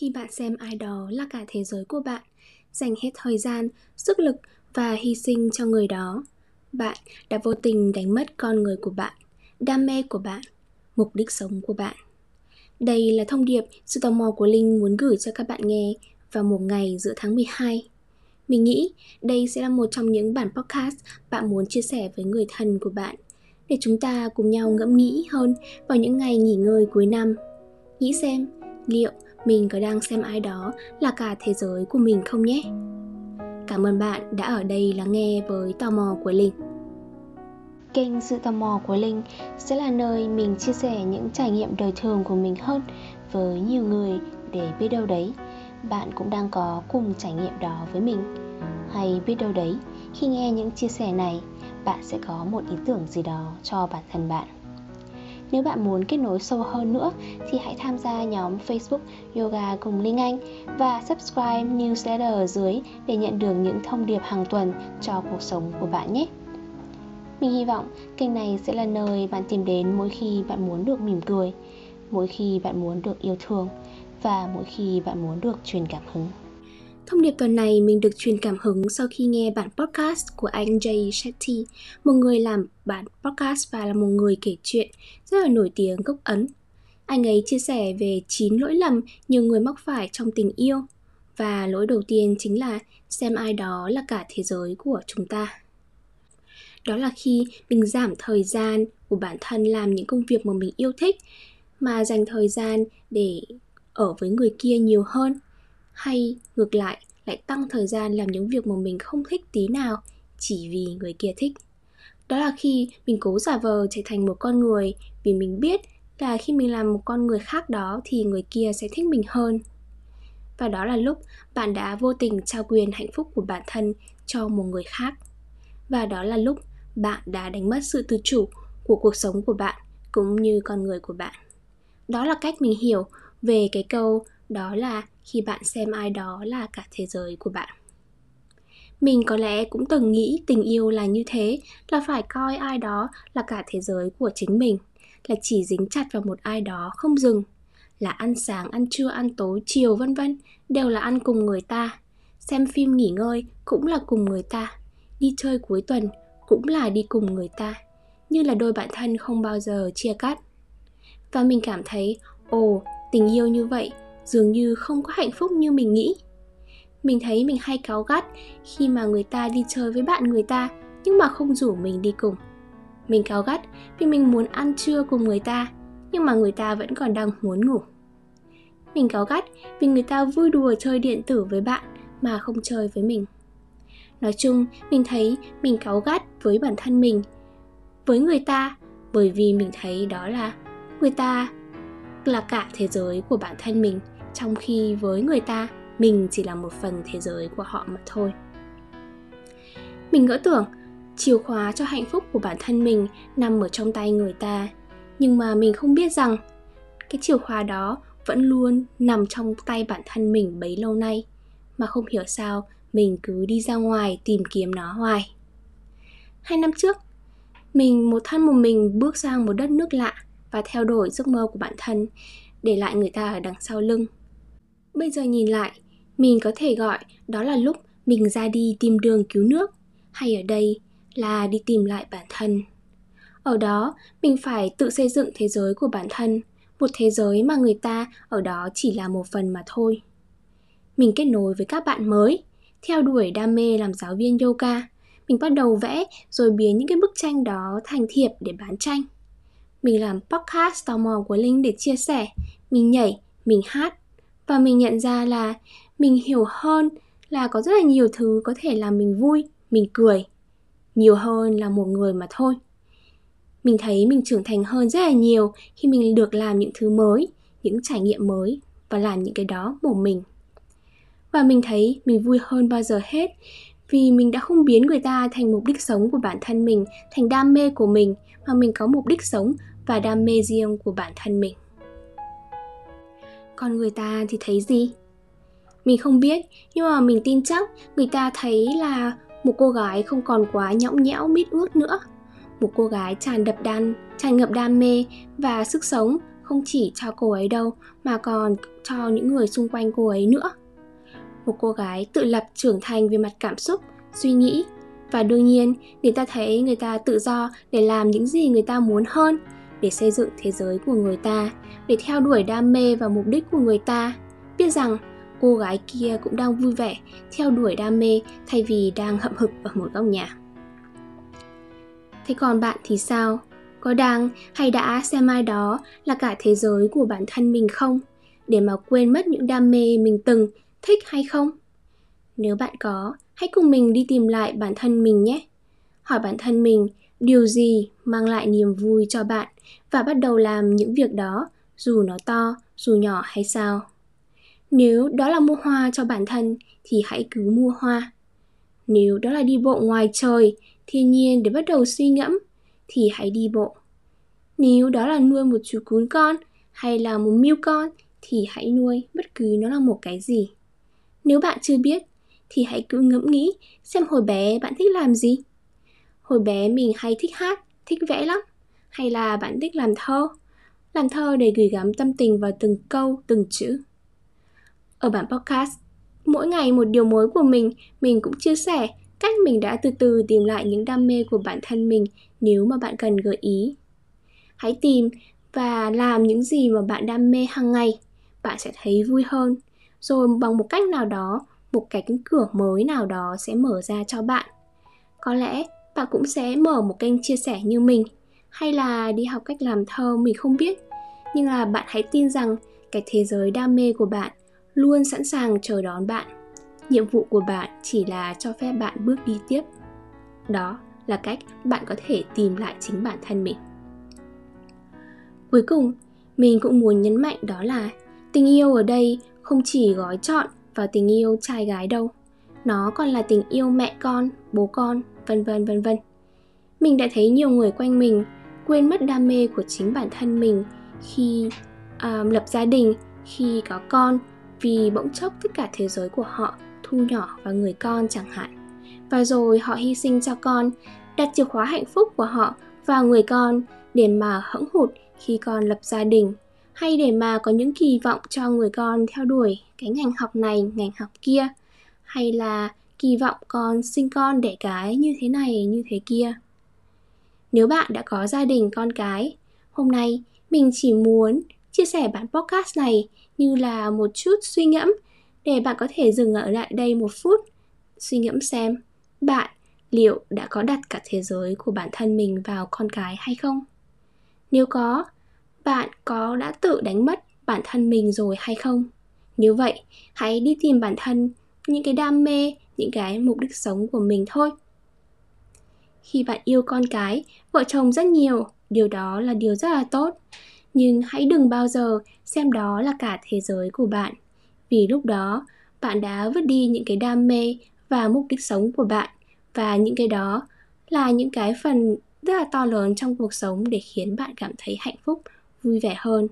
khi bạn xem ai đó là cả thế giới của bạn, dành hết thời gian, sức lực và hy sinh cho người đó bạn đã vô tình đánh mất con người của bạn, đam mê của bạn, mục đích sống của bạn đây là thông điệp sự tò mò của Linh muốn gửi cho các bạn nghe vào một ngày giữa tháng 12. Mình nghĩ đây sẽ là một trong những bản podcast bạn muốn chia sẻ với người thân của bạn, để chúng ta cùng nhau ngẫm nghĩ hơn vào những ngày nghỉ ngơi cuối năm. Nghĩ xem, liệu mình có đang xem ai đó là cả thế giới của mình không nhé? Cảm ơn bạn đã ở đây lắng nghe với tò mò của linh. Kênh sự tò mò của linh sẽ là nơi mình chia sẻ những trải nghiệm đời thường của mình hơn với nhiều người để biết đâu đấy bạn cũng đang có cùng trải nghiệm đó với mình. Hay biết đâu đấy, khi nghe những chia sẻ này, bạn sẽ có một ý tưởng gì đó cho bản thân bạn nếu bạn muốn kết nối sâu hơn nữa thì hãy tham gia nhóm Facebook Yoga cùng Linh Anh và subscribe newsletter ở dưới để nhận được những thông điệp hàng tuần cho cuộc sống của bạn nhé. Mình hy vọng kênh này sẽ là nơi bạn tìm đến mỗi khi bạn muốn được mỉm cười, mỗi khi bạn muốn được yêu thương và mỗi khi bạn muốn được truyền cảm hứng. Thông điệp tuần này mình được truyền cảm hứng sau khi nghe bản podcast của anh Jay Shetty, một người làm bản podcast và là một người kể chuyện rất là nổi tiếng gốc Ấn. Anh ấy chia sẻ về 9 lỗi lầm nhiều người mắc phải trong tình yêu và lỗi đầu tiên chính là xem ai đó là cả thế giới của chúng ta. Đó là khi mình giảm thời gian của bản thân làm những công việc mà mình yêu thích mà dành thời gian để ở với người kia nhiều hơn hay, ngược lại lại tăng thời gian làm những việc mà mình không thích tí nào, chỉ vì người kia thích. Đó là khi mình cố giả vờ trở thành một con người, vì mình biết là khi mình làm một con người khác đó thì người kia sẽ thích mình hơn. Và đó là lúc bạn đã vô tình trao quyền hạnh phúc của bản thân cho một người khác. Và đó là lúc bạn đã đánh mất sự tự chủ của cuộc sống của bạn cũng như con người của bạn. Đó là cách mình hiểu về cái câu đó là khi bạn xem ai đó là cả thế giới của bạn. Mình có lẽ cũng từng nghĩ tình yêu là như thế, là phải coi ai đó là cả thế giới của chính mình, là chỉ dính chặt vào một ai đó không dừng, là ăn sáng, ăn trưa, ăn tối, chiều, vân vân, đều là ăn cùng người ta. Xem phim nghỉ ngơi cũng là cùng người ta, đi chơi cuối tuần cũng là đi cùng người ta, như là đôi bạn thân không bao giờ chia cắt. Và mình cảm thấy, ồ, tình yêu như vậy dường như không có hạnh phúc như mình nghĩ. Mình thấy mình hay cáu gắt khi mà người ta đi chơi với bạn người ta, nhưng mà không rủ mình đi cùng. Mình cáu gắt vì mình muốn ăn trưa cùng người ta, nhưng mà người ta vẫn còn đang muốn ngủ. Mình cáu gắt vì người ta vui đùa chơi điện tử với bạn mà không chơi với mình. Nói chung, mình thấy mình cáu gắt với bản thân mình, với người ta, bởi vì mình thấy đó là người ta là cả thế giới của bản thân mình, trong khi với người ta, mình chỉ là một phần thế giới của họ mà thôi. Mình ngỡ tưởng, chìa khóa cho hạnh phúc của bản thân mình nằm ở trong tay người ta, nhưng mà mình không biết rằng cái chìa khóa đó vẫn luôn nằm trong tay bản thân mình bấy lâu nay, mà không hiểu sao mình cứ đi ra ngoài tìm kiếm nó hoài. Hai năm trước, mình một thân một mình bước sang một đất nước lạ và theo đuổi giấc mơ của bản thân, để lại người ta ở đằng sau lưng. Bây giờ nhìn lại, mình có thể gọi đó là lúc mình ra đi tìm đường cứu nước, hay ở đây là đi tìm lại bản thân. Ở đó, mình phải tự xây dựng thế giới của bản thân, một thế giới mà người ta ở đó chỉ là một phần mà thôi. Mình kết nối với các bạn mới, theo đuổi đam mê làm giáo viên yoga, mình bắt đầu vẽ rồi biến những cái bức tranh đó thành thiệp để bán tranh mình làm podcast tò mò của linh để chia sẻ. Mình nhảy, mình hát. Và mình nhận ra là mình hiểu hơn là có rất là nhiều thứ có thể làm mình vui, mình cười. Nhiều hơn là một người mà thôi. Mình thấy mình trưởng thành hơn rất là nhiều khi mình được làm những thứ mới, những trải nghiệm mới và làm những cái đó một mình. Và mình thấy mình vui hơn bao giờ hết vì mình đã không biến người ta thành mục đích sống của bản thân mình, thành đam mê của mình, mà mình có mục đích sống và đam mê riêng của bản thân mình. Còn người ta thì thấy gì? Mình không biết, nhưng mà mình tin chắc người ta thấy là một cô gái không còn quá nhõng nhẽo, mít ướt nữa. Một cô gái tràn đập đan, tràn ngập đam mê và sức sống không chỉ cho cô ấy đâu, mà còn cho những người xung quanh cô ấy nữa một cô gái tự lập trưởng thành về mặt cảm xúc, suy nghĩ. Và đương nhiên người ta thấy người ta tự do để làm những gì người ta muốn hơn, để xây dựng thế giới của người ta, để theo đuổi đam mê và mục đích của người ta. Biết rằng, cô gái kia cũng đang vui vẻ theo đuổi đam mê thay vì đang hậm hực ở một góc nhà. Thế còn bạn thì sao? Có đang hay đã xem ai đó là cả thế giới của bản thân mình không? Để mà quên mất những đam mê mình từng thích hay không? Nếu bạn có, hãy cùng mình đi tìm lại bản thân mình nhé. Hỏi bản thân mình điều gì mang lại niềm vui cho bạn và bắt đầu làm những việc đó, dù nó to, dù nhỏ hay sao. Nếu đó là mua hoa cho bản thân thì hãy cứ mua hoa. Nếu đó là đi bộ ngoài trời thiên nhiên để bắt đầu suy ngẫm thì hãy đi bộ. Nếu đó là nuôi một chú cún con hay là một miêu con thì hãy nuôi bất cứ nó là một cái gì nếu bạn chưa biết, thì hãy cứ ngẫm nghĩ xem hồi bé bạn thích làm gì. Hồi bé mình hay thích hát, thích vẽ lắm. Hay là bạn thích làm thơ làm thơ để gửi gắm tâm tình vào từng câu, từng chữ. Ở bản podcast, mỗi ngày một điều mới của mình mình cũng chia sẻ cách mình đã từ từ tìm lại những đam mê của bản thân mình nếu mà bạn cần gợi ý. Hãy tìm và làm những gì mà bạn đam mê hàng ngày, bạn sẽ thấy vui hơn rồi bằng một cách nào đó, một cánh cửa mới nào đó sẽ mở ra cho bạn. Có lẽ bạn cũng sẽ mở một kênh chia sẻ như mình, hay là đi học cách làm thơ mình không biết. Nhưng là bạn hãy tin rằng cái thế giới đam mê của bạn luôn sẵn sàng chờ đón bạn. Nhiệm vụ của bạn chỉ là cho phép bạn bước đi tiếp. Đó là cách bạn có thể tìm lại chính bản thân mình. Cuối cùng, mình cũng muốn nhấn mạnh đó là tình yêu ở đây không chỉ gói trọn vào tình yêu trai gái đâu nó còn là tình yêu mẹ con bố con vân vân vân vân. Mình đã thấy nhiều người quanh mình quên mất đam mê của chính bản thân mình khi uh, lập gia đình khi có con vì bỗng chốc tất cả thế giới của họ thu nhỏ vào người con chẳng hạn. Và rồi họ hy sinh cho con đặt chìa khóa hạnh phúc của họ vào người con để mà hững hụt khi con lập gia đình hay để mà có những kỳ vọng cho người con theo đuổi cái ngành học này, ngành học kia? Hay là kỳ vọng con sinh con đẻ cái như thế này, như thế kia? Nếu bạn đã có gia đình con cái, hôm nay mình chỉ muốn chia sẻ bản podcast này như là một chút suy ngẫm để bạn có thể dừng ở lại đây một phút, suy ngẫm xem bạn liệu đã có đặt cả thế giới của bản thân mình vào con cái hay không? Nếu có bạn có đã tự đánh mất bản thân mình rồi hay không? Nếu vậy, hãy đi tìm bản thân, những cái đam mê, những cái mục đích sống của mình thôi. Khi bạn yêu con cái, vợ chồng rất nhiều, điều đó là điều rất là tốt. Nhưng hãy đừng bao giờ xem đó là cả thế giới của bạn. Vì lúc đó, bạn đã vứt đi những cái đam mê và mục đích sống của bạn. Và những cái đó là những cái phần rất là to lớn trong cuộc sống để khiến bạn cảm thấy hạnh phúc vui vẻ hơn.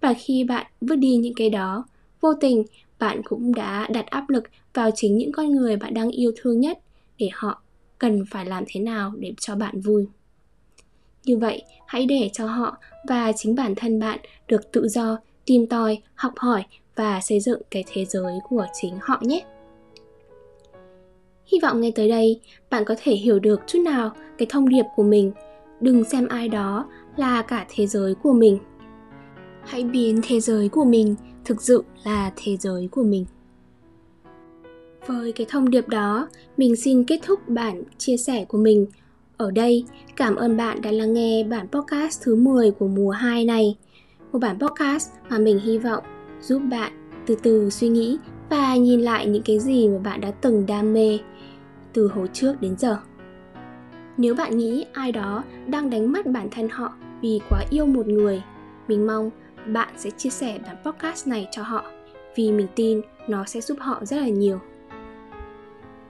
Và khi bạn vứt đi những cái đó, vô tình bạn cũng đã đặt áp lực vào chính những con người bạn đang yêu thương nhất để họ cần phải làm thế nào để cho bạn vui. Như vậy, hãy để cho họ và chính bản thân bạn được tự do, tìm tòi, học hỏi và xây dựng cái thế giới của chính họ nhé. Hy vọng ngay tới đây, bạn có thể hiểu được chút nào cái thông điệp của mình. Đừng xem ai đó là cả thế giới của mình. Hãy biến thế giới của mình thực sự là thế giới của mình. Với cái thông điệp đó, mình xin kết thúc bản chia sẻ của mình. Ở đây, cảm ơn bạn đã lắng nghe bản podcast thứ 10 của mùa 2 này. Một bản podcast mà mình hy vọng giúp bạn từ từ suy nghĩ và nhìn lại những cái gì mà bạn đã từng đam mê từ hồi trước đến giờ nếu bạn nghĩ ai đó đang đánh mất bản thân họ vì quá yêu một người, mình mong bạn sẽ chia sẻ bản podcast này cho họ vì mình tin nó sẽ giúp họ rất là nhiều.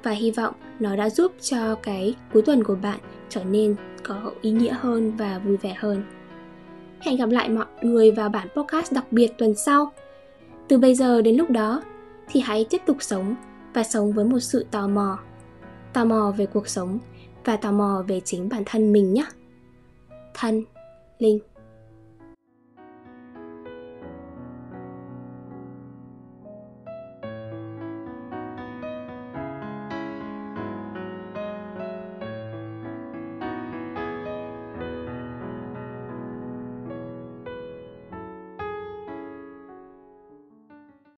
Và hy vọng nó đã giúp cho cái cuối tuần của bạn trở nên có ý nghĩa hơn và vui vẻ hơn. Hẹn gặp lại mọi người vào bản podcast đặc biệt tuần sau. Từ bây giờ đến lúc đó thì hãy tiếp tục sống và sống với một sự tò mò. Tò mò về cuộc sống và tò mò về chính bản thân mình nhé. Thân linh.